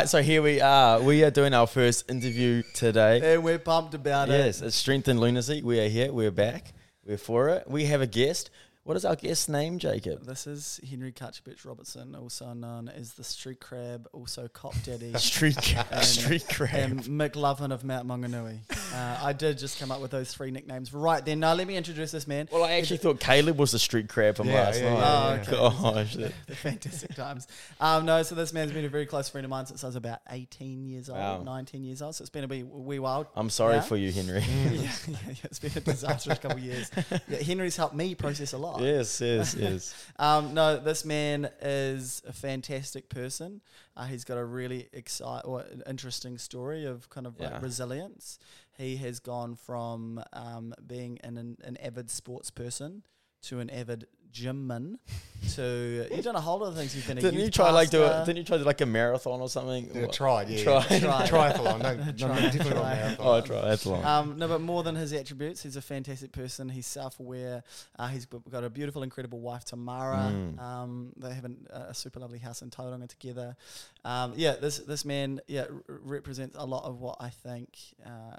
right, so here we are. We are doing our first interview today. And we're pumped about it. Yes, it's Strength and Lunacy. We are here. We're back. We're for it. We have a guest. What is our guest's name, Jacob? This is Henry Kutchabich Robertson, also known as the Street Crab, also Cop Daddy. Street, And- street crab. and McLovin of Mount Maunganui. Uh, I did just come up with those three nicknames right then. Now let me introduce this man. Well, I actually thought Caleb was the street crab from Yeah, last yeah, night. yeah, yeah. Oh, Gosh, The fantastic times. Um, no, so this man's been a very close friend of mine since I was about 18 years old, Wow. 19 years old. So it's been a wee, wee while. I'm sorry Yeah? for you, Henry. yeah, yeah, yeah, it's been a disastrous couple of years. Yeah, Henry's helped me process a lot. Yes, yes, yes. Um, no, this man is a fantastic person. Uh, he's got a really exciting, or interesting story of kind of Yeah. like resilience. He has gone from um, being an, an avid sports person to an avid gymman to you've done a whole lot of things. You've been a Didn't youth you try like do it? Didn't you try to do like a marathon or something? Yeah, What? tried, yeah. Try. yeah. Try. Triathlon. No, no, Try. definitely not marathon. Oh, try. That's long. Um, no, but more than his attributes, he's a fantastic person. He's self-aware. Uh, he's g- got a beautiful, incredible wife, Tamara. Mm. Um, they have an, a super lovely house in Tauranga together. Um, yeah, this this man, yeah, r- represents a lot of what I think, uh,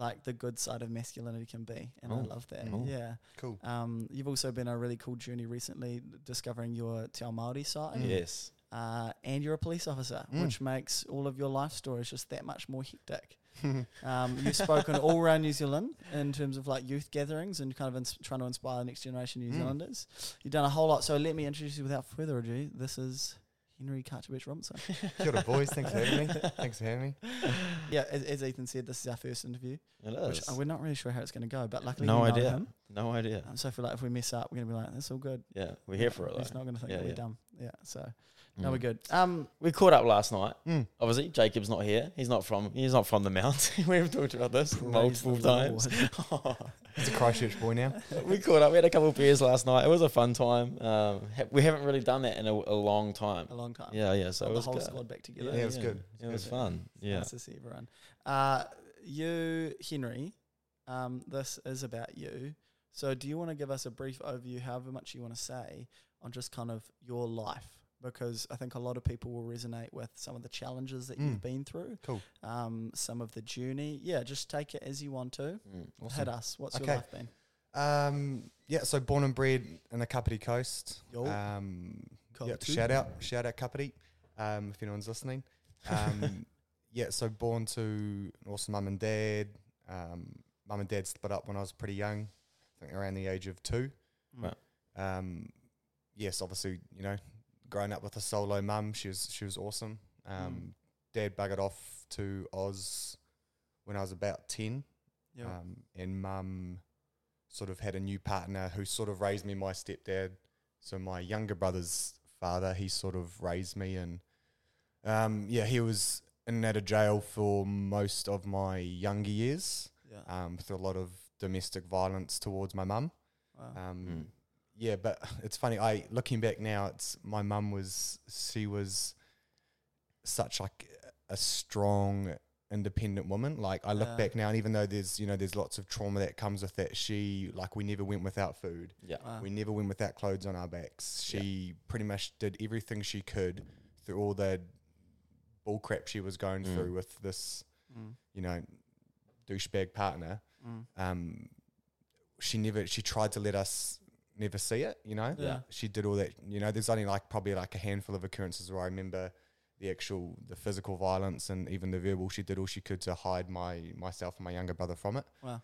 like the good side of masculinity can be, and I Oh. love that. Oh. Yeah. Cool. Um, you've also been on a really cool journey recently, discovering your Te Ao Māori side. yes. Uh, and you're a police officer, Mm. which makes all of your life stories just that much more hectic. Um, you've spoken all around New Zealand in terms of like youth gatherings and kind of ins- trying to inspire the next generation New Mm. Zealanders. You've done a whole lot. So let me introduce you without further ado. This is Henry Karchabich Robinson. Kia ora, boys. Thanks for having me. Thanks for having me. yeah, as, as Ethan said, this is our first interview, It which uh, we're not really sure how it's going to go, but luckily No idea. him. No idea. Um, so I feel like if we mess up, we're going to be like, that's all good. Yeah, we're here for it. He's not going to think Yeah, that we're dumb. Yeah, so no, Mm. we're good. Um, We caught up last night. Mm. Obviously, Jacob's not here. He's not from. He's not from the mount. We've talked about this praise multiple times. Lord. He's a Christchurch boy now. we caught up. We had a couple of beers last night. It was a fun time. Um, ha- we haven't really done that in a, a long time. a long time. Yeah, yeah. So Got it the was whole good. squad back together. Yeah, it was good. It was fun. Yeah. Nice to see everyone. Uh, you, Henry, um, this is about you. So, do you want to give us a brief overview, however much you want to say, on just kind of your life? Because I think a lot of people will resonate with some of the challenges that you've Mm. been through, Cool. um, some of the journey. Yeah, just take it as you want to. Mm. Hit us. What's your life been? Um, yeah, so born and bred in the Kapiti Coast. Yo. Um, Cool yeah, too. shout out, shout out Kapiti, um, if anyone's listening. Um, yeah, so born to an awesome mum and dad. Um, mum and dad split up when I was pretty young, I think around the age of two. Mm. Right. Um, yes, obviously, you know, growing up with a solo mum, she was she was awesome. Um, Dad buggered off to Oz when I was about ten, Yeah. um, and mum sort of had a new partner who sort of raised me. My stepdad, so my younger brother's father, he sort of raised me, and um, yeah, he was in and out of jail for most of my younger years yeah. um, through a lot of domestic violence towards my mum. Wow. Um, Mm. Yeah, but it's funny. I looking back now, it's my mum was she was such like a strong, independent woman. Like I look Yeah. back now, and even though there's you know there's lots of trauma that comes with that, she like we never went without food. Yeah. Wow. We never went without clothes on our backs. Yeah. She pretty much did everything she could through all the bull crap she was going Mm. through with this Mm, you know douchebag partner mm. um, she never she tried to let us never see it you know Yeah. she did all that you know there's only like probably like a handful of occurrences where i remember the actual the physical violence and even the verbal she did all she could to hide my myself and my younger brother from it Wow.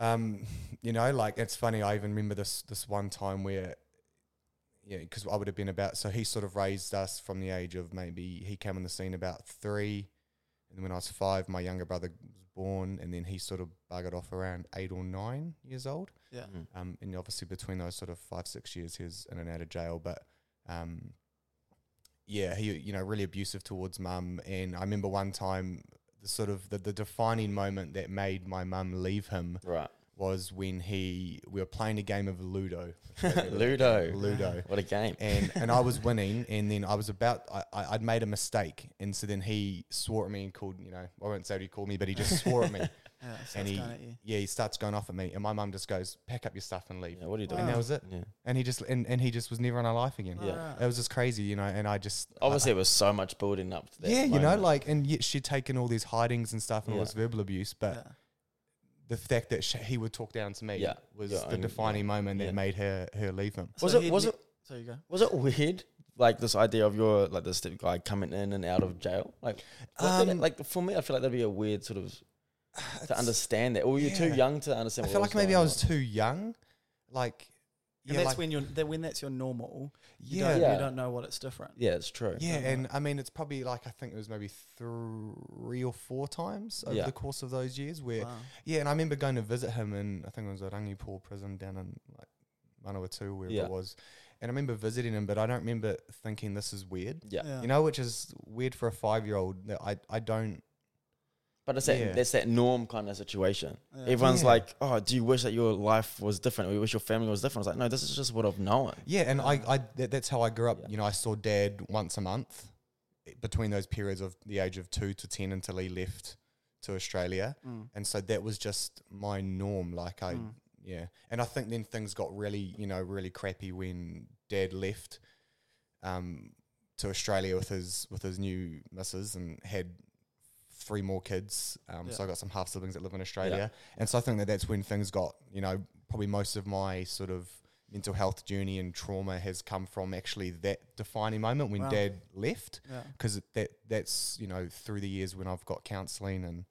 um you know like it's funny i even remember this this one time where yeah because i would have been about so he sort of raised us from the age of maybe he came on the scene about three and when i was five my younger brother was born and then he sort of buggered off around eight or nine years old Yeah. Mm. um, and obviously between those sort of five six years he was in and out of jail but um, yeah he you know really abusive towards mum and i remember one time the sort of the, the defining moment that made my mum leave him Right. Was when he we were playing a game of ludo Ludo. ludo What a game. and and I was winning, and then I was about I, I I'd made a mistake, and so then he swore at me and called you know I won't say what he called me, but he just swore at me, Yeah, and he yeah he starts going off at me, and my mum just goes pack up your stuff and leave, Yeah, what are you Wow. doing? and that was it. Yeah. And he just and, and he just was never in our life again. Yeah. It was just crazy, you know. And I just I- Obviously, it was so much building up to that. yeah, you know, like, and yet she'd taken all these hidings and stuff and all this verbal abuse, but. The fact that sh he would talk down to me Yeah. was Yeah, the and- defining moment yeah. that made her her leave him. Was So it- he'd was ne- it- So you go. Was it weird, like this idea of your like this guy coming in and out of jail? Like, what did it- Um, like for me, I feel like that'd be a weird sort of to understand that, or you're too yeah. young to understand. I what feel was like maybe going I was too young. Like, And yeah, that's like, when you're that when that's your normal. You yeah, don't, Yeah. you don't know what it's different. Yeah, it's true. yeah. And I mean, it's probably like I think it was maybe three or four times over Yeah. the course of those years where Wow. Yeah, and I remember going to visit him in I think it was at Rangipo prison down in like Manawatu, wherever Yeah. it was. And I remember visiting him, but I don't remember thinking this is weird. Yeah. You know, which is weird for a five year old that I, I don't But it's that Yeah. that's that norm kind of situation. Yeah. Everyone's Yeah. like, "Oh, do you wish that your life was different? Or you wish your family was different?" I was like, "No, this is just what I've known." Yeah, and I, I that, that's how I grew up. Yeah. You know, I saw dad once a month eh, between those periods of the age of two to ten until he left to Australia. Mm. And so that was just my norm. Like I Mm. yeah. And I think then things got really, you know, really crappy when dad left um to Australia with his with his new missus and had three more kids. Um, So Yeah. I got some half siblings that live in Australia, and so I think that that's when things got, you know, probably most of my sort of mental health journey and trauma has come from actually that defining moment when Wow. Dad left, Yeah. because that that's you know through the years when I've got counselling and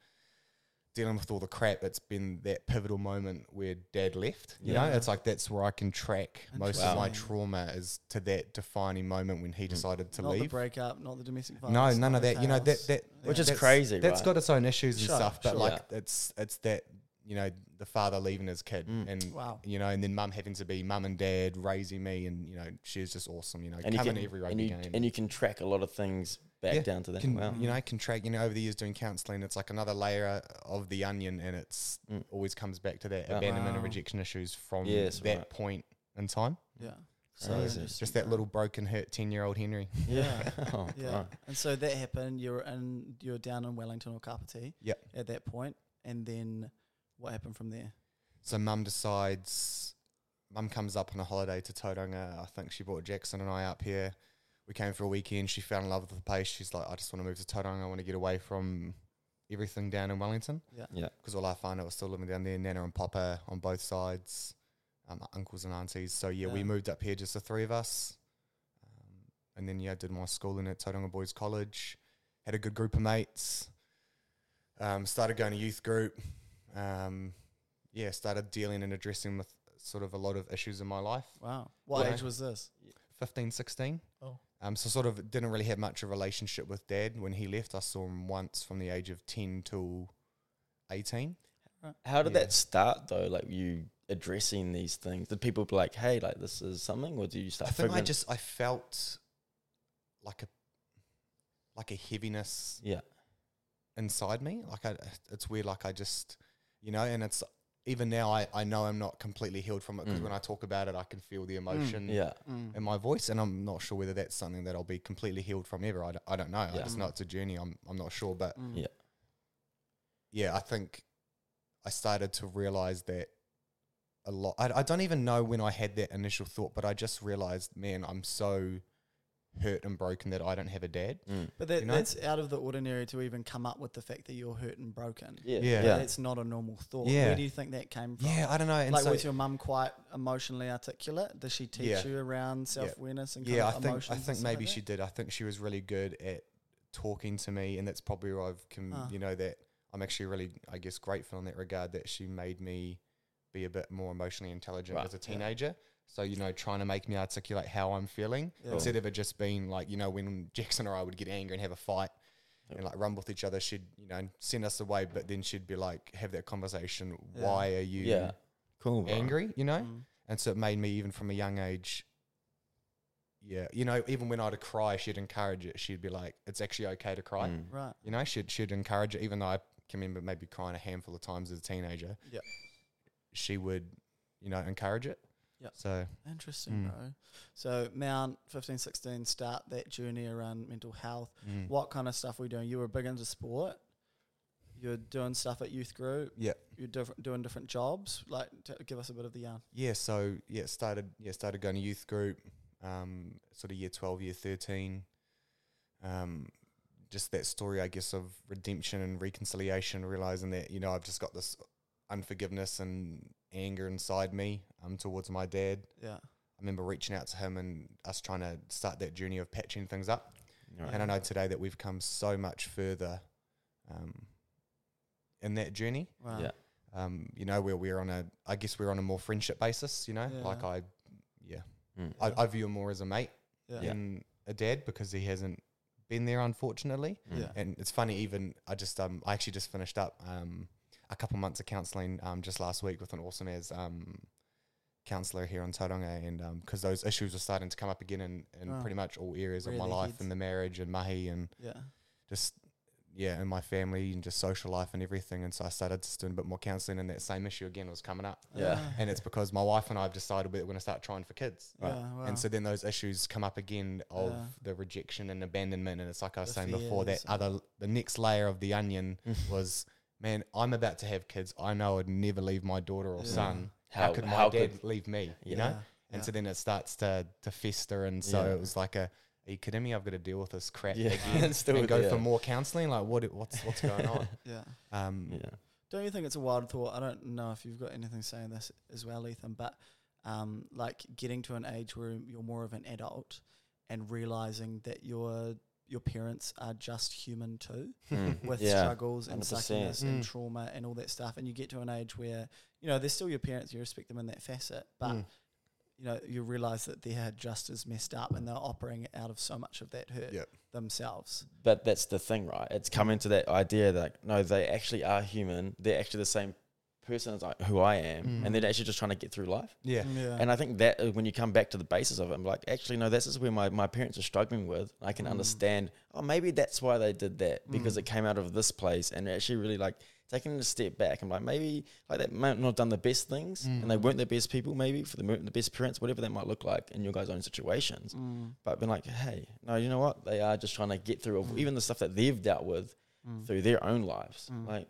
dealing with all the crap, it's been that pivotal moment where Dad left. You know, it's like that's where I can track most of my trauma is to that defining moment when he Mm. decided to not the leave. breakup, not the domestic violence. No, none of the that. You know that chaos. that Which is that's- crazy, That's right? got its own issues and Sure, stuff, but sure. like Yeah. it's it's that you know the father leaving his kid Mm. and Wow. you know, and then mum having to be mum and dad raising me, and you know she's just awesome. You know, And you coming can to every and you, game. and you can track a lot of things back Yeah, down to that. can, wow. you know, can track, you know, over the years doing counselling, it's like another layer of the onion, and it's Mm. always comes back to that Wow. abandonment and rejection issues from Yes, that right. point in time. Yeah. So it's Just that little broken, hurt ten year old Henry. Yeah. oh, Yeah. bro. And so that happened. You're in. You're down in Wellington or Kapiti. Yep. At that point, and then what happened from there? So mum decides, mum comes up on a holiday to Tauranga. I think she brought Jackson and I up here. We came for a weekend. She fell in love with the place. She's like, I just want to move to Tauranga. I want to get away from everything down in Wellington. Yeah. Yeah. Because all I our whānau was still living down there, Nana and Papa on both sides, um, uncles and aunties. So yeah, we moved up here, just the three of us. Um, and then yeah, did my schooling at Tauranga Boys College. Had a good group of mates. Um, started going to youth group. Um, yeah, started dealing and addressing with sort of a lot of issues in my life. Wow. What Yeah. age was this? 15, 16. Oh. Um, so sort of didn't really have much of a relationship with dad when he left. I saw him once from the age of 10 till 18. How did Yeah. that start though? Like you addressing these things? Did people be like, "Hey, like this is something," or do you start I think I just I felt like a like a heaviness yeah, inside me. Like I, it's weird. Like I just you know, and it's even now I, I know I'm not completely healed from it because Mm. when I talk about it, I can feel the emotion yeah, Mm. in my voice, and I'm not sure whether that's something that I'll be completely healed from ever. I don't, I don't know. I Yeah. just know it's a journey. I'm I'm not sure, but Mm. Yeah. yeah, I think I started to realize that a lot. I, I don't even know when I had that initial thought, but I just realized, man, I'm so hurt and broken that I don't have a dad. Mm. But that, You know? that's out of the ordinary to even come up with the fact that you're hurt and broken. yeah, Yeah. yeah. That's not a normal thought. Yeah. Where do you think that came from? Yeah, I don't know. And like so, was your mum quite emotionally articulate? Does she teach Yeah. you around self awareness and kind yeah, I think I emotions and think maybe like she did. I think she was really good at talking to me, and that's probably where I've com- Ah. you know that I'm actually really I guess grateful in that regard that she made me be a bit more emotionally intelligent Right, as a yeah. Teenager. So you know, trying to make me articulate how I'm feeling Yeah. instead of it just being like you know when Jackson or I would get angry and have a fight. Yep. And like rumble with each other, she'd you know send us away, but then she'd be like, have that conversation. Yeah. Why are you yeah. Cool. angry? You know, Mm. and so it made me, even from a young age, yeah, you know, even when I'd cry, she'd encourage it. She'd be like, it's actually okay to cry. Mm. Right. You know, she'd, she'd encourage it, even though I can remember maybe crying a handful of times as a teenager. Yeah. She would, you know, encourage it. Yep. So, Interesting, Mm. bro. So Mount 15, 16, start that journey around mental health. mm. What kind of stuff were you doing? You were big into sport. you're doing stuff at youth group. Yeah. You're diff- doing different jobs. Like, t- give us a bit of the yarn. Yeah, so yeah, started yeah started going to youth group, um, sort of year twelve, year thirteen. Um, just that story, I guess, of redemption and reconciliation, realizing that you know I've just got this unforgiveness and anger inside me um towards my dad. Yeah. I remember reaching out to him and us trying to start that journey of patching things up. Right. And I know today that we've come so much further um, in that journey. Wow. Yeah. Um, you know, where we're on a, I guess we're on a more friendship basis. You know, like I, yeah, Mm. I, I view him more as a mate Yeah. than a dad because he hasn't been there, unfortunately. Yeah. And it's funny, even I just, um, I actually just finished up um, a couple months of counselling um, just last week with an awesome as um, counsellor here on Tauranga, and because those issues were starting to come up again in, in Oh. pretty much all areas of my life, heads. in the marriage and mahi and Yeah. just yeah, and my family and just social life and everything. And so I started just doing a bit more counselling, and that same issue again was coming up. Yeah. Ah. And it's because my wife and I have decided we're going to start trying for kids. Right. Yeah, wow. And so then those issues come up again of Yeah. the rejection and abandonment. And it's like I was The saying before, that other, the next layer of the onion was, man, I'm about to have kids. I know I'd never leave my daughter or Yeah. son. How, How- could my how dad could- leave me? You Yeah. know? Yeah. And Yeah. so then it starts to, to fester. And so Yeah. it was like a, are you kidding me? I've got to deal with this crap Yeah. again And still and go yeah. for more counselling. Like what? What's what's going on? yeah. Um, Yeah. Don't you think it's a wild thought? I don't know if you've got anything saying this as well, Ethan, but um, like getting to an age where you're more of an adult and realizing that your your parents are just human too, Mm. with Yeah. struggles and 100%. suckiness and Mm. trauma and all that stuff. And you get to an age where you know they're still your parents. You respect them in that facet, but Mm. you know you realize that they're just as messed up and they're operating out of so much of that hurt Yep. themselves. But that's the thing, right? It's coming to that idea that no, they actually are human. They're actually the same person as I, who I am, Mm. and they're actually just trying to get through life. Yeah. yeah. And I think that uh, when you come back to the basis of it, I'm like, actually, no, this is where my, my parents are struggling with. I can Mm. understand, oh, maybe that's why they did that because Mm. it came out of this place and actually really like taking a step back. I'm like, maybe like they might not have done the best things and they Mm. weren't the best people, maybe for the, the best parents, whatever that might look like in your guys' own situations. Mm, But been like, hey, no, you know what? They are just trying to get through Mm. even the stuff that they've dealt with mm, through their own lives. Mm. Like,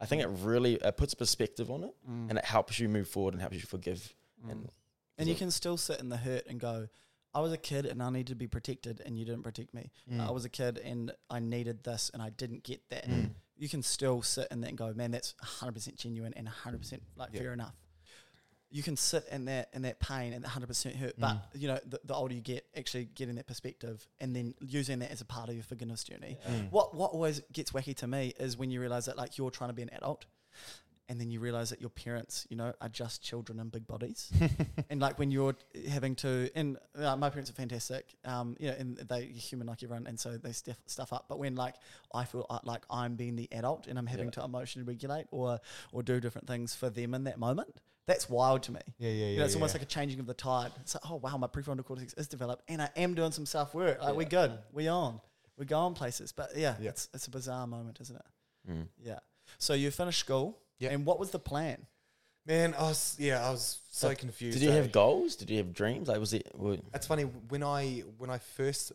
I think it really it puts perspective on it mm, and it helps you move forward and helps you forgive. mm. And And you can still sit in the hurt and go, I was a kid and I needed to be protected and you didn't protect me. Mm. I was a kid and I needed this and I didn't get that. Mm. You can still sit in that and go, man, that's 100% genuine and 100% like Yeah. fair enough. You can sit in that in that pain and the 100% hurt, but Mm. you know, the, the older you get, actually getting that perspective and then using that as a part of your forgiveness journey. Mm. What what always gets wacky to me is when you realize that like you're trying to be an adult, and then you realize that your parents, you know, are just children in big bodies, and like when you're having to, and uh, my parents are fantastic, um, you know, and they human like everyone, and so they stuff stuff up. But when like I feel uh, like I'm being the adult and I'm having Yeah. to emotionally regulate or or do different things for them in that moment, that's wild to me. Yeah, yeah, yeah. You know, it's yeah. almost like a changing of the tide. It's like, oh wow, my prefrontal cortex is developed, and I am doing some self work. Like we're good, we on, we're going places. But yeah, Yeah. it's it's a bizarre moment, isn't it? Mm. Yeah. So you finished school, Yeah. and what was the plan? Man, I was yeah, I was so But confused. Did you eh? have goals? Did you have dreams? Like, was it? were- It's funny when I when I first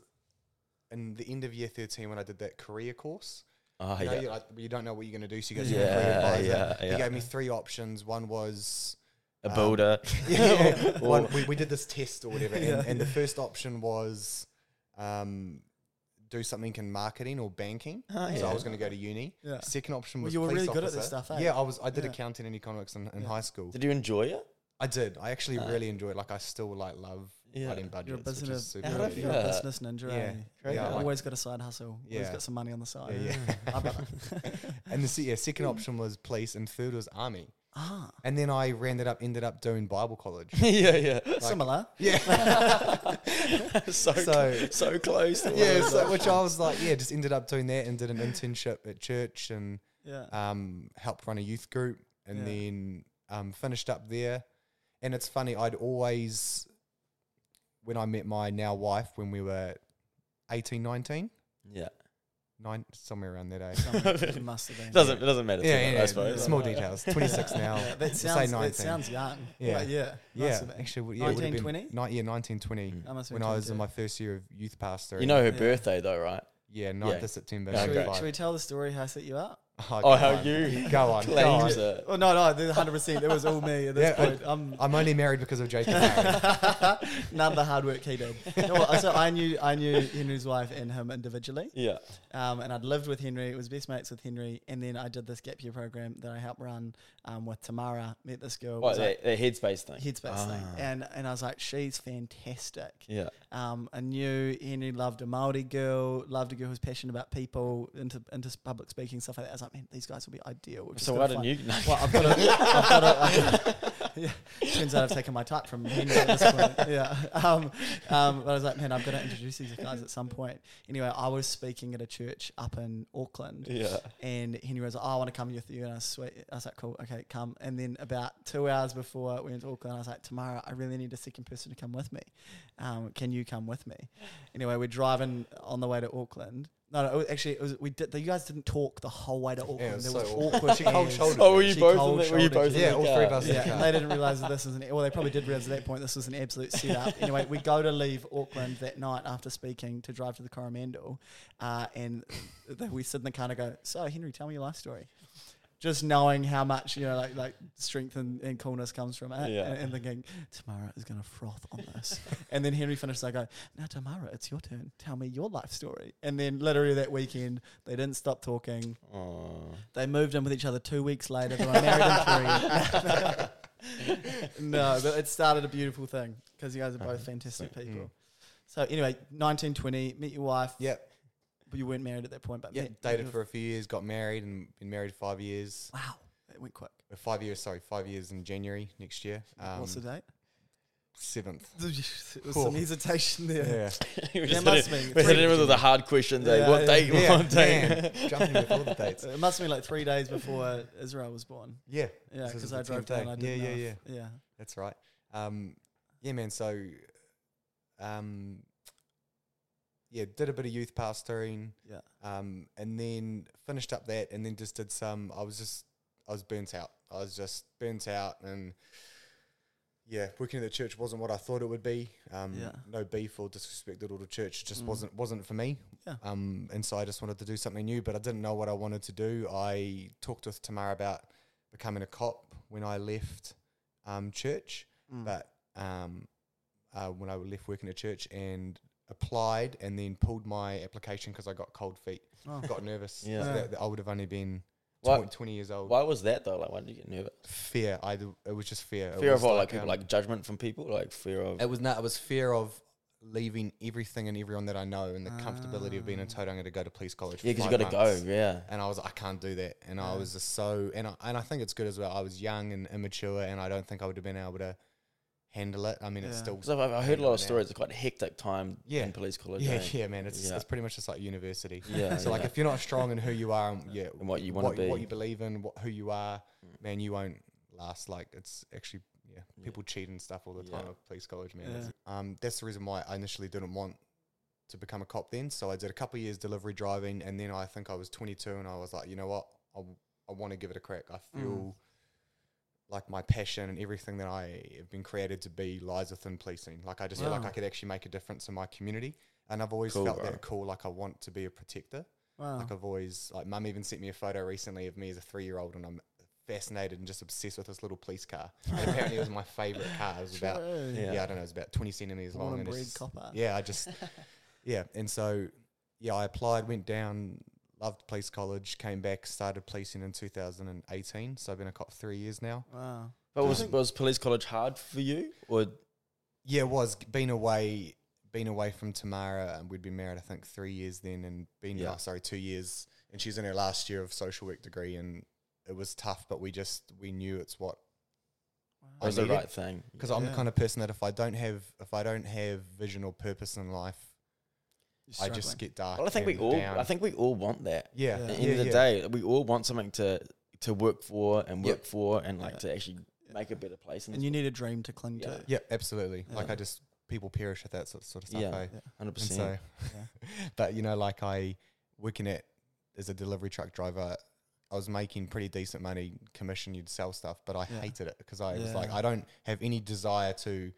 in the end of year thirteen when I did that career course. Oh, you, know, yeah. you, like, you don't know what you're going to do, so you go to your Yeah, career advisor. yeah, He gave me three options. One was A um, builder. yeah, Or- One, we, we did this test or whatever, and, Yeah. and the first option was um, do something in marketing or banking. Oh, So yeah. I was going to go to uni. Yeah. Second option Well, was you were really good at this stuff, eh? Yeah, I was. I did Yeah. accounting and economics in, in Yeah. high school. Did you enjoy it? I did. I actually Ah. really enjoyed. It. Like I still like love Yeah. writing You're a budgets, which is business, you're, did I you're a business ninja. Yeah. eh? Great. Yeah, like- always got a side hustle. Always Yeah. got some money on the side. Yeah, yeah. And the yeah, second option was police, and third was army. Ah, And then I ran it up, ended up doing Bible college. yeah, yeah. similar. yeah, so, So- so close. To yeah. So, which I was like, yeah, just ended up doing that and did an internship at church and Yeah. um, helped run a youth group, and Yeah. then um, finished up there. And it's funny, I'd always, when I met my now wife, when we were 18, 19, yeah. Nine, somewhere around that age. Something you must have been. Doesn't it doesn't matter. yeah, too yeah, much, yeah, I suppose. small details. 26 now. Yeah, that We'll say sounds, 19. that sounds young. Yeah. But yeah. Yeah, must have been. actually, w- yeah, it would have 1920? been ni- yeah, 1920. Mm. I when been I was in my first year of youth pastor. You know her Yeah. birthday though, right? yeah, 9th Yeah. of September. Yeah, Should we, should we tell the story how I set you up? Oh, Oh, how on. you Go on, go claims on. it. Oh no, no, hundred percent. It was all me at this Yeah, point. I'm I'm only married because of JK. none of the hard work he did. No, so I knew I knew Henry's wife and him individually, Yeah. um, and I'd lived with Henry. It was best mates with Henry, and then I did this gap year program that I helped run um, with Tamara. Met this girl. What like that, that headspace thing? headspace thing, Ah. and and I was like, she's fantastic. Yeah. Um, I knew Henry loved a Maori girl, loved a girl who's passionate about people, into into public speaking stuff like that. I was like, man, these guys will be ideal. We've So why didn't you? Well, I've got to. I've got to. Yeah. Turns out I've taken my type from Henry at this point. Yeah. Um, um, but I was like, man, I've got to introduce these guys at some point. Anyway, I was speaking at a church up in Auckland. yeah. And Henry was like, oh, I want to come with you. And I was sweet. I was like, cool, okay, come. And then about two hours before we went to Auckland, I was like, tomorrow, I really need a second person to come with me. Um, can you come with me? Anyway, we're driving on the way to Auckland. No, no, it was actually, it was, we did. You guys didn't talk the whole way to Auckland. was it so was awkward. awkward. She cold as- shouldered Oh, were you She both? In the, were you both? you. in Yeah, the all car? three of us in the Yeah, car. they didn't realize that this was an. Well, they probably did realize at that point this was an absolute setup. Anyway, we go to leave Auckland that night after speaking to drive to the Coromandel, uh, and th- we sit in the car and go, "So, Henry, tell me your life story." Just knowing how much you know, like like strength and, and coolness comes from it, Yeah. and, and thinking Tamara is going to froth on this. and then Henry finished. I go, "Now, Tamara, it's your turn. Tell me your life story." And then literally that weekend, they didn't stop talking. Oh. They moved in with each other two weeks later. They were married in three. no, but it started a beautiful thing because you guys are both fantastic Mm. people. So anyway, 1920, meet your wife. Yep. But you weren't married at that point, but Yeah, met- dated for a few years, got married, and been married five years. Wow, it went quick. Uh, Five years, sorry, five years in January next year. Um, What's the date? seventh? There was Cool. some hesitation there. Yeah, we There just must hit it, be we hit three- it with the hard questions. eh? Yeah, what yeah. date? yeah, What date? man, jumping with all the dates. It must have been like three days before Israel was born. Yeah, Yeah, So this because is I drove 10th down. day. I didn't Yeah, know yeah, if- yeah. that's right. Um, yeah, man. So, um, yeah, did a bit of youth pastoring. Yeah. Um, and then finished up that, and then just did some. I was just, I was burnt out. I was just burnt out, and yeah, working at the church wasn't what I thought it would be. Um, Yeah. no beef or disrespect at all to church. It just Mm. wasn't wasn't for me. Yeah. Um, and so I just wanted to do something new, but I didn't know what I wanted to do. I talked with Tamara about becoming a cop when I left um, church Mm. but um, uh, when I left working at church and applied and then pulled my application because I got cold feet, Oh. got nervous. Yeah. So that, that I would have only been Why- 20, 20 years old. Why was that though? Like, why did you get nervous? Fear. I d- it was just fear. Fear of what? Like, people, um, like judgment from people? Like fear of. it was not. It was fear of leaving everything and everyone that I know and the comfortability of being in Ah. Toto. Going to go to police college. yeah, because because you got to go. Yeah. And I was like, I can't do that. And I was just so, and I, and I think it's good as well. I was young and immature, and I don't think I would have been able to handle it. I mean, it's still Because I've, I've heard a lot of stories. It's quite a hectic time Yeah. in police college. Yeah, eh? yeah, man. It's Yeah. it's pretty much just like university. Yeah. So like, if you're not strong in who you are, and yeah, And what you wanna be. what you believe in, what who you are, Mm. man, you won't last. Like, it's actually yeah, Yeah. people cheat and stuff all the time Yeah. at police college, man. Yeah. Um, that's the reason why I initially didn't want to become a cop then. So I did a couple of years delivery driving, and then I think I was 22, and I was like, you know what, I, I want to give it a crack. I Mm. Like my passion and everything that I have been created to be lies within policing. Like I just feel like I could actually make a difference in my community, and I've always Cool, felt bro. that cool. Like I want to be a protector. Wow. Like I've always like mum even sent me a photo recently of me as a three year old and I'm fascinated and just obsessed with this little police car. And apparently it was my favourite car. It was about Yeah. yeah. I don't know, it was about twenty centimetres long and it's copper. yeah, I just yeah. And so yeah, I applied, went down, loved police college, came back, started policing in two thousand and eighteen. So I've been a cop three years now. Wow. But was was police college hard for you? Or Yeah, it was been away been away from Tamara and we'd been married I think three years then and been Yeah. oh, sorry, two years and she's in her last year of social work degree and it was tough but we just we knew it's what I was the right thing? because I'm the kind of person that if I don't have if I don't have vision or purpose in life, You're I just struggling. get dark. Well, I think we all. down. I think we all want that. yeah, Yeah. At the yeah, end of the yeah. day, we all want something to to work for and Yep. work for and like Yeah. to actually make a better place. in and this you need a dream to cling Yeah. to. Yeah, absolutely. Like I just people perish at that sort, sort of stuff. Yeah. eh? Yeah. Hundred And so, percent. but you know, like I working at as a delivery truck driver, I was making pretty decent money commission. You'd sell stuff, but I Yeah. hated it because I was like, I don't have any desire to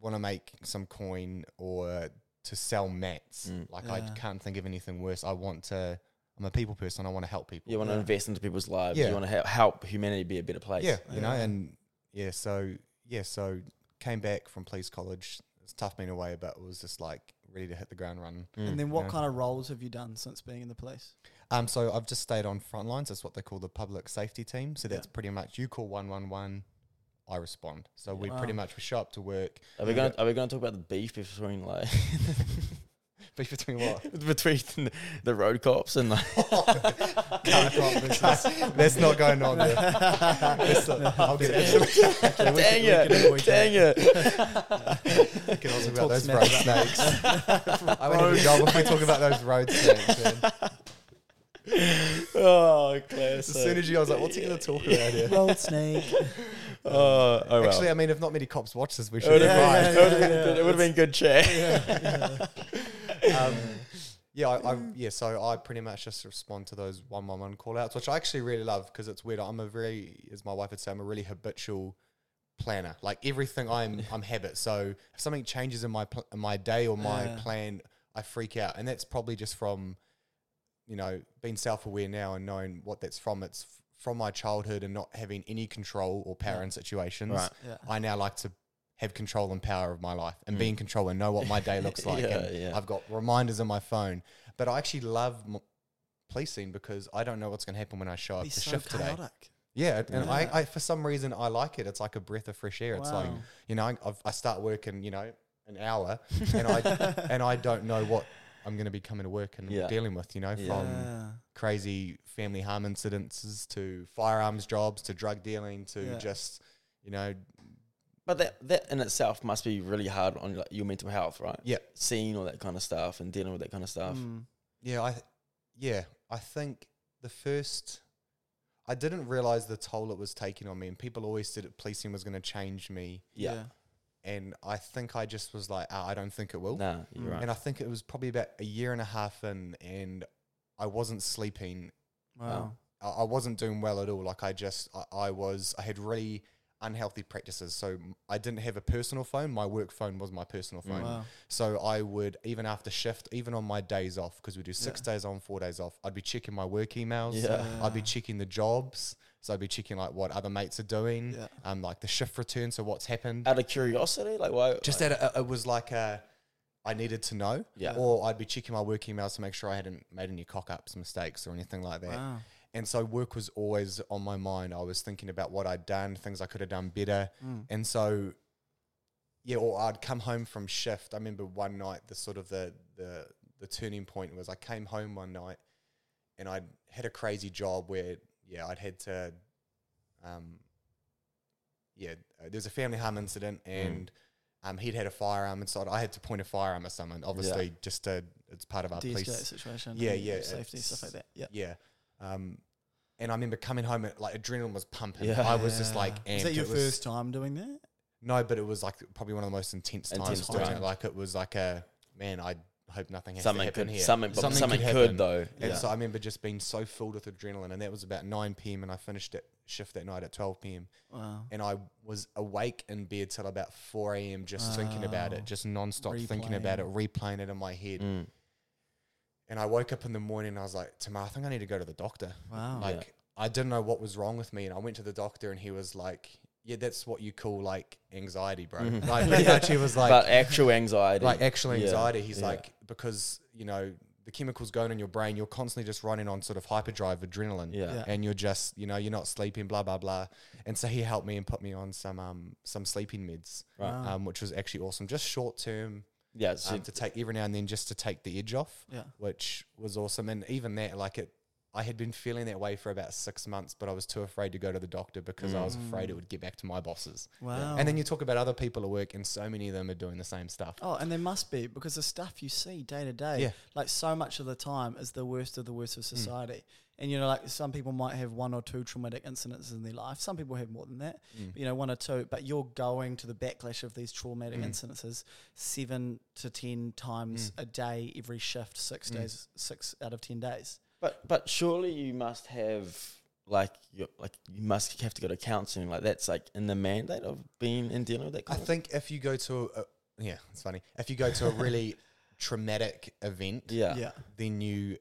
want to make some coin or to sell mats. Mm. Like I Yeah. can't think of anything worse. I want to. I'm a people person. I want to help people. You want to Yeah. invest into people's lives. Yeah. You want to help, help humanity be a better place. Yeah, you know, Yeah. and yeah, so yeah, so came back from police college. It's tough being away, but it was just like ready to hit the ground running. Mm. And then what Yeah. kind of roles have you done since being in the police? Um, so I've just stayed on front lines. That's what they call the public safety team. So Yeah. that's pretty much you call one one one, I respond. So we Wow. pretty much we show up to work. Are we going? to Are we going to talk about the beef between like Beef between what? between the road cops and like? That's not going on there. That's not- I'll get it. dang it! Dang it! We can also Talk about those smack road snakes. I won't even go if we talk about those road snakes. Man. Oh, classic. As soon as you, I was like, "What's he going to talk about here?" Road snake. Oh, oh well. Actually, I mean, if not many cops watch this, we should have Yeah, right. it would've yeah, been- yeah. it would've been good chat. um, yeah, I, I, yeah. So I pretty much just respond to those one one one call outs, which I actually really love because it's weird. I'm a very, as my wife would say, I'm a really habitual planner. Like everything, I'm I'm habit. So if something changes in my pl- in my day or my Yeah. plan, I freak out, and that's probably just from, you know, being self aware now and knowing what that's from. It's f- from my childhood and not having any control or power Yeah. in situations. Right. Yeah. I now like to have control and power of my life and Mm. be in control and know what my day looks like. Yeah, and yeah. I've got reminders on my phone. But I actually love m- policing because I don't know what's going to happen when I show up Be to so shift today. Yeah, and Yeah. I, I, for some reason, I like it. It's like a breath of fresh air. It's like you know, I've, I start work in you know an hour, and I and I don't know what I'm going to be coming to work and Yeah. dealing with. You know, Yeah. from crazy family harm incidences to firearms jobs to drug dealing to Yeah. just you know But that that in itself must be really hard on like, your mental health, right? Yeah. Seeing all that kind of stuff and dealing with that kind of stuff. Mm. Yeah, I yeah, I think the first I didn't realize the toll it was taking on me and people always said that policing was going to change me Yeah. And I think I just was like ah, I don't think it will. Nah, you're Mm. right. And I think it was probably about a year and a half in and I wasn't sleeping. Wow. I, I wasn't doing well at all. Like I just I, I was I had really unhealthy practices. So I didn't have a personal phone. My work phone was my personal phone. Wow. So I would even after shift, even on my days off, because we do six Yeah. days on, four days off. I'd be checking my work emails. Yeah. I'd be checking the jobs. So I'd be checking like what other mates are doing, Yeah. um, like the shift return. So what's happened. Out of curiosity, like why? Just like, that it, it was like a, I needed to know. Yeah. Or I'd be checking my work emails to make sure I hadn't made any cock ups, mistakes, or anything like that. Wow. And so work was always on my mind. I was thinking about what I'd done, things I could have done better. Mm. And so, yeah, or I'd come home from shift. I remember one night, the sort of the the the turning point was I came home one night, and I'd had a crazy job where yeah I'd had to, um, yeah, uh, was a family harm incident and. Um, he'd had a firearm inside. I had to point a firearm at someone, obviously, just to, it's part of our De-escalate police situation. Yeah, yeah, Safety, stuff like that. Yeah. yeah. Um, and I remember coming home and like adrenaline was pumping. Yeah. I was just like, Is that your It first time doing that? No, but it was like probably one of the most intense, Intense times doing it. Like it was like a man. I hope nothing has something to happen could here. something but Something something, could could, though. And yeah. so I remember just being so filled with adrenaline, and that was about nine p.m. and I finished it shift that night at twelve p.m. Wow. And I was awake in bed till about four a.m. just thinking about it, just non-stop thinking about it, replaying it in my head. Mm. And I woke up in the morning and I was like, Tamar, I think I need to go to the doctor. Wow. Yeah. Like I didn't know what was wrong with me, and I went to the doctor, and he was like, "Yeah, that's what you call like anxiety, bro." Mhm. Like pretty much, he was like, but actual anxiety, like actual Yeah, anxiety. He's yeah. like because you know the chemicals going in your brain, you're constantly just running on sort of hyperdrive adrenaline, yeah, Yeah. and you're just you know you're not sleeping, blah blah blah. And so he helped me and put me on some um some sleeping meds, right, um, which was actually awesome, just short term yeah. So um, to take every now and then just to take the edge off yeah. which was awesome. And even that, like it, I had been feeling that way for about six months, but I was too afraid to go to the doctor because I was afraid it Mm. would get back to my bosses. Wow. And then you talk about other people at work, and so many of them are doing the same stuff. Oh, and there must be because the stuff you see day to day, Yeah. like so much of the time, is the worst of the worst Mm. of society. And you know, like some people might have one or two traumatic incidents in their life. Some people have more than that. Mm. You know, one or two. But you're going to the backlash of these traumatic Mm. incidences seven to ten times Mm. a day, every shift, six Mm. days, six out of ten days. But but surely you must have like you like you must have to go to counselling. Like that's like in the mandate of being in dealing with that. I think if you go to a, yeah, it's funny. If you go to a really traumatic event, yeah, yeah. then you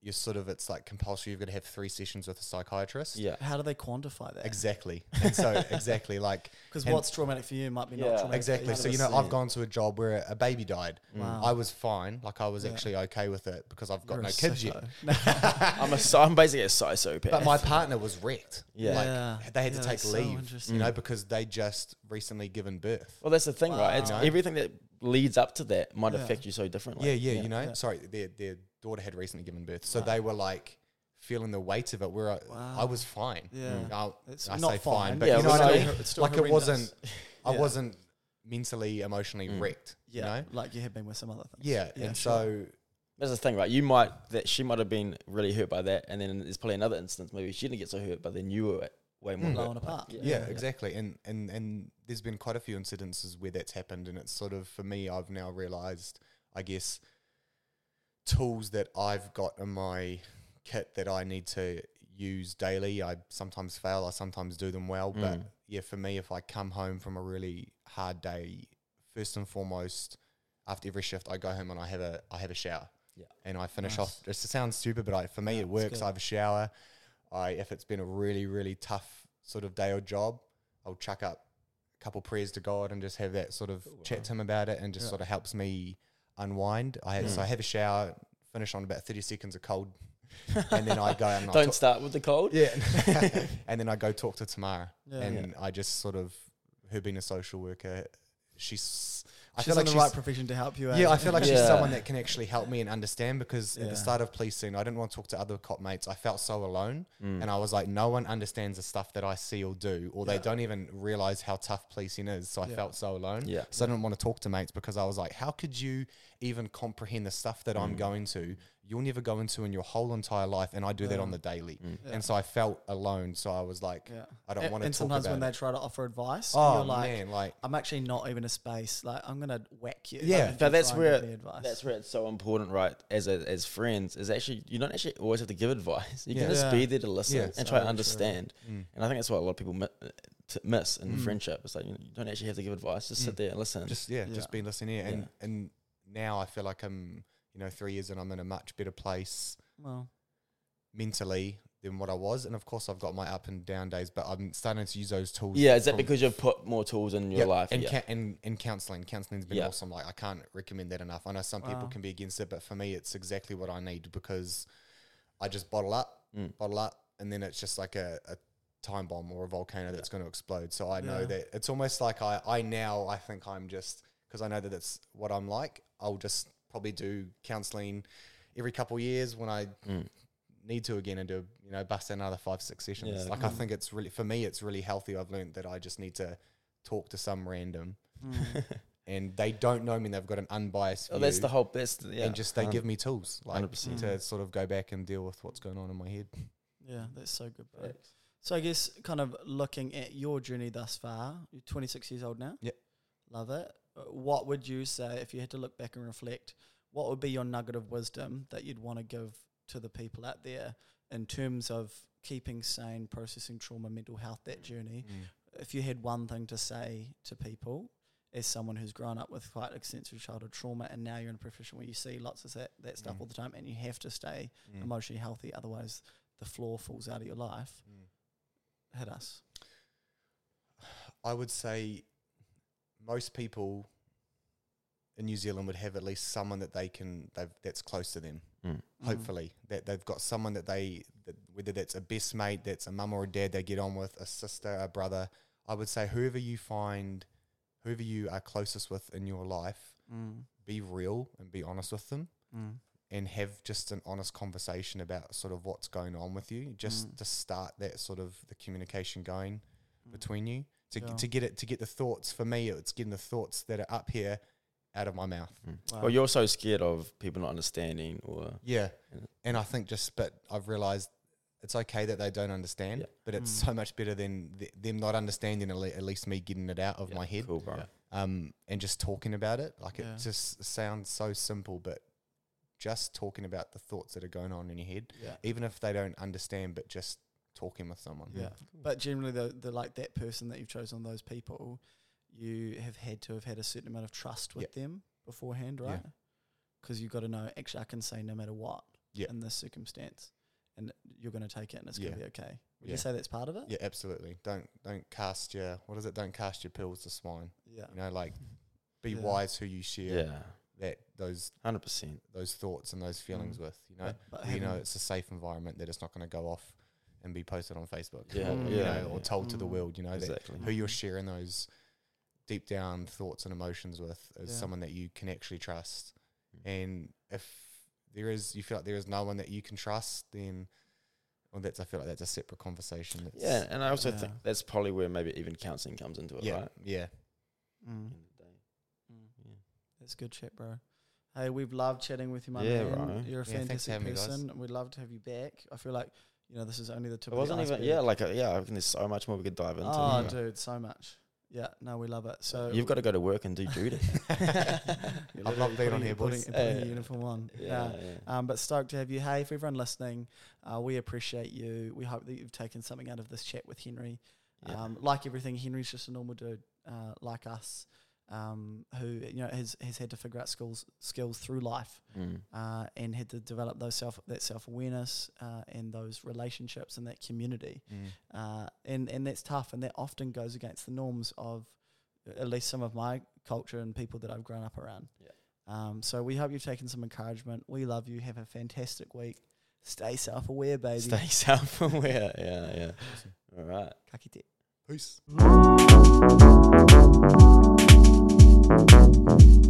you're sort of it's like compulsory. You've got to have three sessions with a psychiatrist. Yeah. How do they quantify that? Exactly. And so exactly like Because what's traumatic for you might be Yeah. not traumatic. exactly. For So you. you know, I've gone to a job where a baby died. Wow. I was fine. Like I was Yeah. actually okay with it because I've got You're no a kids yet. I'm a so- I'm basically a psychopath. But my partner was wrecked. Yeah. Like Yeah. they had to take that's so leave, you know, because they just recently given birth. well, that's the thing, right? It's Wow. everything that leads up to that might Yeah. affect you so differently. Yeah, yeah, you know. Yeah. Sorry, their their daughter had recently given birth, so Wow. they were like feeling the weight of it. Where I, I was fine. Yeah. Mm. I, It's I not say fine, fine, but Yeah, you know what I mean. it's still Like it wasn't. I Yeah. wasn't mentally, emotionally Mm. wrecked. Yeah, You know. like you had been with some other things. Yeah, Yeah, and sure. so That's the thing, right? You might that she might have been really hurt by that, and then there's probably another instance maybe she didn't get so hurt, but then you were way more Mm. hurt. Blown apart. Yeah. yeah, exactly. And and and there's been quite a few incidences where that's happened, and it's sort of for me, I've now realised, I guess, tools that I've got in my kit that I need to use daily. I sometimes fail, I sometimes do them well, but Mm. yeah, for me, if I come home from a really hard day, first and foremost, after every shift, I go home and I have a I have a shower. Yeah. And I finish Nice. off. It sounds stupid, but I, for me, Yeah, it works. I have a shower. I if it's been a really really tough sort of day or job, I'll chuck up a couple prayers to God and just have that sort of chat to Him about it, and just Yeah. sort of helps me unwind. I have, so Mm. I have a shower, finish on about thirty seconds of cold, and then I go and I Don't talk- start with the cold. yeah, and then I go talk to Tamara, Yeah. and I just sort of her being a social worker, she's. I She's feel like the she's, right profession to help you. eh? yeah, I feel like she's someone that can actually help me and understand because at the start of policing, I didn't want to talk to other cop mates. I felt so alone, Mm. and I was like, no one understands the stuff that I see or do, or Yeah. they don't even realize how tough policing is. So I Yeah. felt so alone. Yeah. So I didn't want to talk to mates because I was like, how could you even comprehend the stuff that I'm Mm. going to? You'll never go into in your whole entire life, and I do that on the daily. Mm. Yeah. And so I felt alone. So I was like, yeah. I don't want to And sometimes when it. they try to offer advice, oh you're like, man, like I'm actually not even a space. Like I'm gonna whack you. Yeah. if you But that's try and where- give me advice. That's where it's so important, right? As a, as friends, is actually you don't actually always have to give advice. You Yeah. can just Yeah. be there to listen Yeah. and So try to true. understand. mm, And I think that's what a lot of people mi- uh, t- miss in Mm. friendship. It's like you, know, you don't actually have to give advice; just Mm. sit there and listen. just yeah, Yeah. just being listening here. And Yeah. and now I feel like I'm you know three years and I'm in a much better place well, mentally than what I was. And of course, I've got my up and down days, but I'm starting to use those tools. yeah, is that from- because you've put more tools in your Yep, life? and, yeah. ca- and and counseling. Counseling's been Yeah. awesome. Like I can't recommend that enough. I know some people Wow. can be against it, but for me, it's exactly what I need because I just bottle up, Mm. bottle up, and then it's just like a, a time bomb or a volcano that's going to explode. So I know Yeah. that it's almost like I I now I think I'm just because I know that it's what I'm like. I'll just probably do counselling every couple of years when I Mm. need to again and do you know bust another five six sessions. Yeah. Like I Mm. think it's really for me it's really healthy. I've learned that I just need to talk to some random mm, and they don't know me and they've got an unbiased view oh, that's the whole. best. yeah. and just they um, give me tools like 100%. to sort of go back and deal with what's going on in my head. yeah, that's so good, bro. So I guess kind of looking at your journey thus far, you're 26 years old now. Yep. Love it. What would you say if you had to look back and reflect? What would be your nugget of wisdom that you'd want to give to the people out there in terms of keeping sane, processing trauma, mental health, that journey? If you had one thing to say to people as someone who's grown up with quite extensive childhood trauma and now you're in a profession where you see lots of that, that stuff Mm. all the time and you have to stay Mm. emotionally healthy, otherwise the floor falls out of your life, Mm. hit us. I would say most people in New Zealand would have at least someone that they can they've, that's close to them. Mm. Hopefully, that they've got someone that they that whether that's a best mate, that's a mum or a dad they get on with, a sister, a brother. I would say whoever you find, whoever you are closest with in your life, Mm. be real and be honest with them. Mm. and have just an honest conversation about sort of what's going on with you, just Mm. to start that sort of the communication going Mm. between you. To, Yeah. to get it to get the thoughts for me, it's getting the thoughts that are up here out of my mouth. Mm. Wow. Well, you're so scared of people not understanding, or Yeah, Yeah. and I think just but I've realized it's okay that they don't understand, Yeah. but it's Mm. so much better than th- them not understanding. At le- at least me getting it out of Yeah, my head, cool, bro. Yeah. um, and just talking about it. Like Yeah. it just sounds so simple, but just talking about the thoughts that are going on in your head. yeah. even if they don't understand, but just talking with someone. Yeah. But generally, the, the like that person that you've chosen, those people, you have had to have had a certain amount of trust with Yep. them beforehand, right? Because you've got to know, actually, I can say no matter what. Yeah. in this circumstance, and you're going to take it, and it's going to be okay. Would Yeah. you say that's part of it? Yeah, absolutely. Don't don't cast your what is it? Don't cast your pills to swine. Yeah. You know, like be Yeah. wise who you share Yeah, that those hundred percent. those thoughts and those feelings Mm. with. You know, But you know it's a safe environment that it's not going to go off and be posted on Facebook. Yeah, or, Mm. you yeah, know, or yeah. told to the Mm. world. You know, that Exactly. who you're sharing those deep down thoughts and emotions with is Yeah. someone that you can actually trust. Mm. And if there is, you feel like there is no one that you can trust, then well, that's I feel like that's a separate conversation. That's, Yeah, and I also Yeah. think that's probably where maybe even counselling comes into it, yeah, right? yeah. Mm. End of the day. Mm. Yeah. That's good chat, bro. Hey, we've loved chatting with you, my Yeah, man. bro. You're a Yeah, fantastic for having me, guys. person. We'd love to have you back. I feel like you know this is only the tip. It of wasn't the even, yeah, like, a, yeah, I think there's so much more we could dive into. Oh, Yeah. dude, so much. Yeah, no, we love it. So You've got to go to work and do duty. You're I love literally being on here, putting, boys. Putting Yeah. your uniform on. yeah, Yeah. yeah. Um, but stoked to have you. Hey, for everyone listening, uh, we appreciate you. We hope that you've taken something out of this chat with Henry. Yeah. Um, like everything, Henry's just a normal dude, uh, like us, um, who you know has has had to figure out skills skills through life, Mm. uh, and had to develop those self that self awareness uh, and those relationships and that community. Mm. Uh, and and that's tough, and that often goes against the norms of at least some of my culture and people that I've grown up around. Yeah. Um, so we hope you've taken some encouragement. We love you. Have a fantastic week. Stay self aware, baby. Stay self aware. Yeah, yeah. All right. Ka kite. Peace. Peace. Thank you.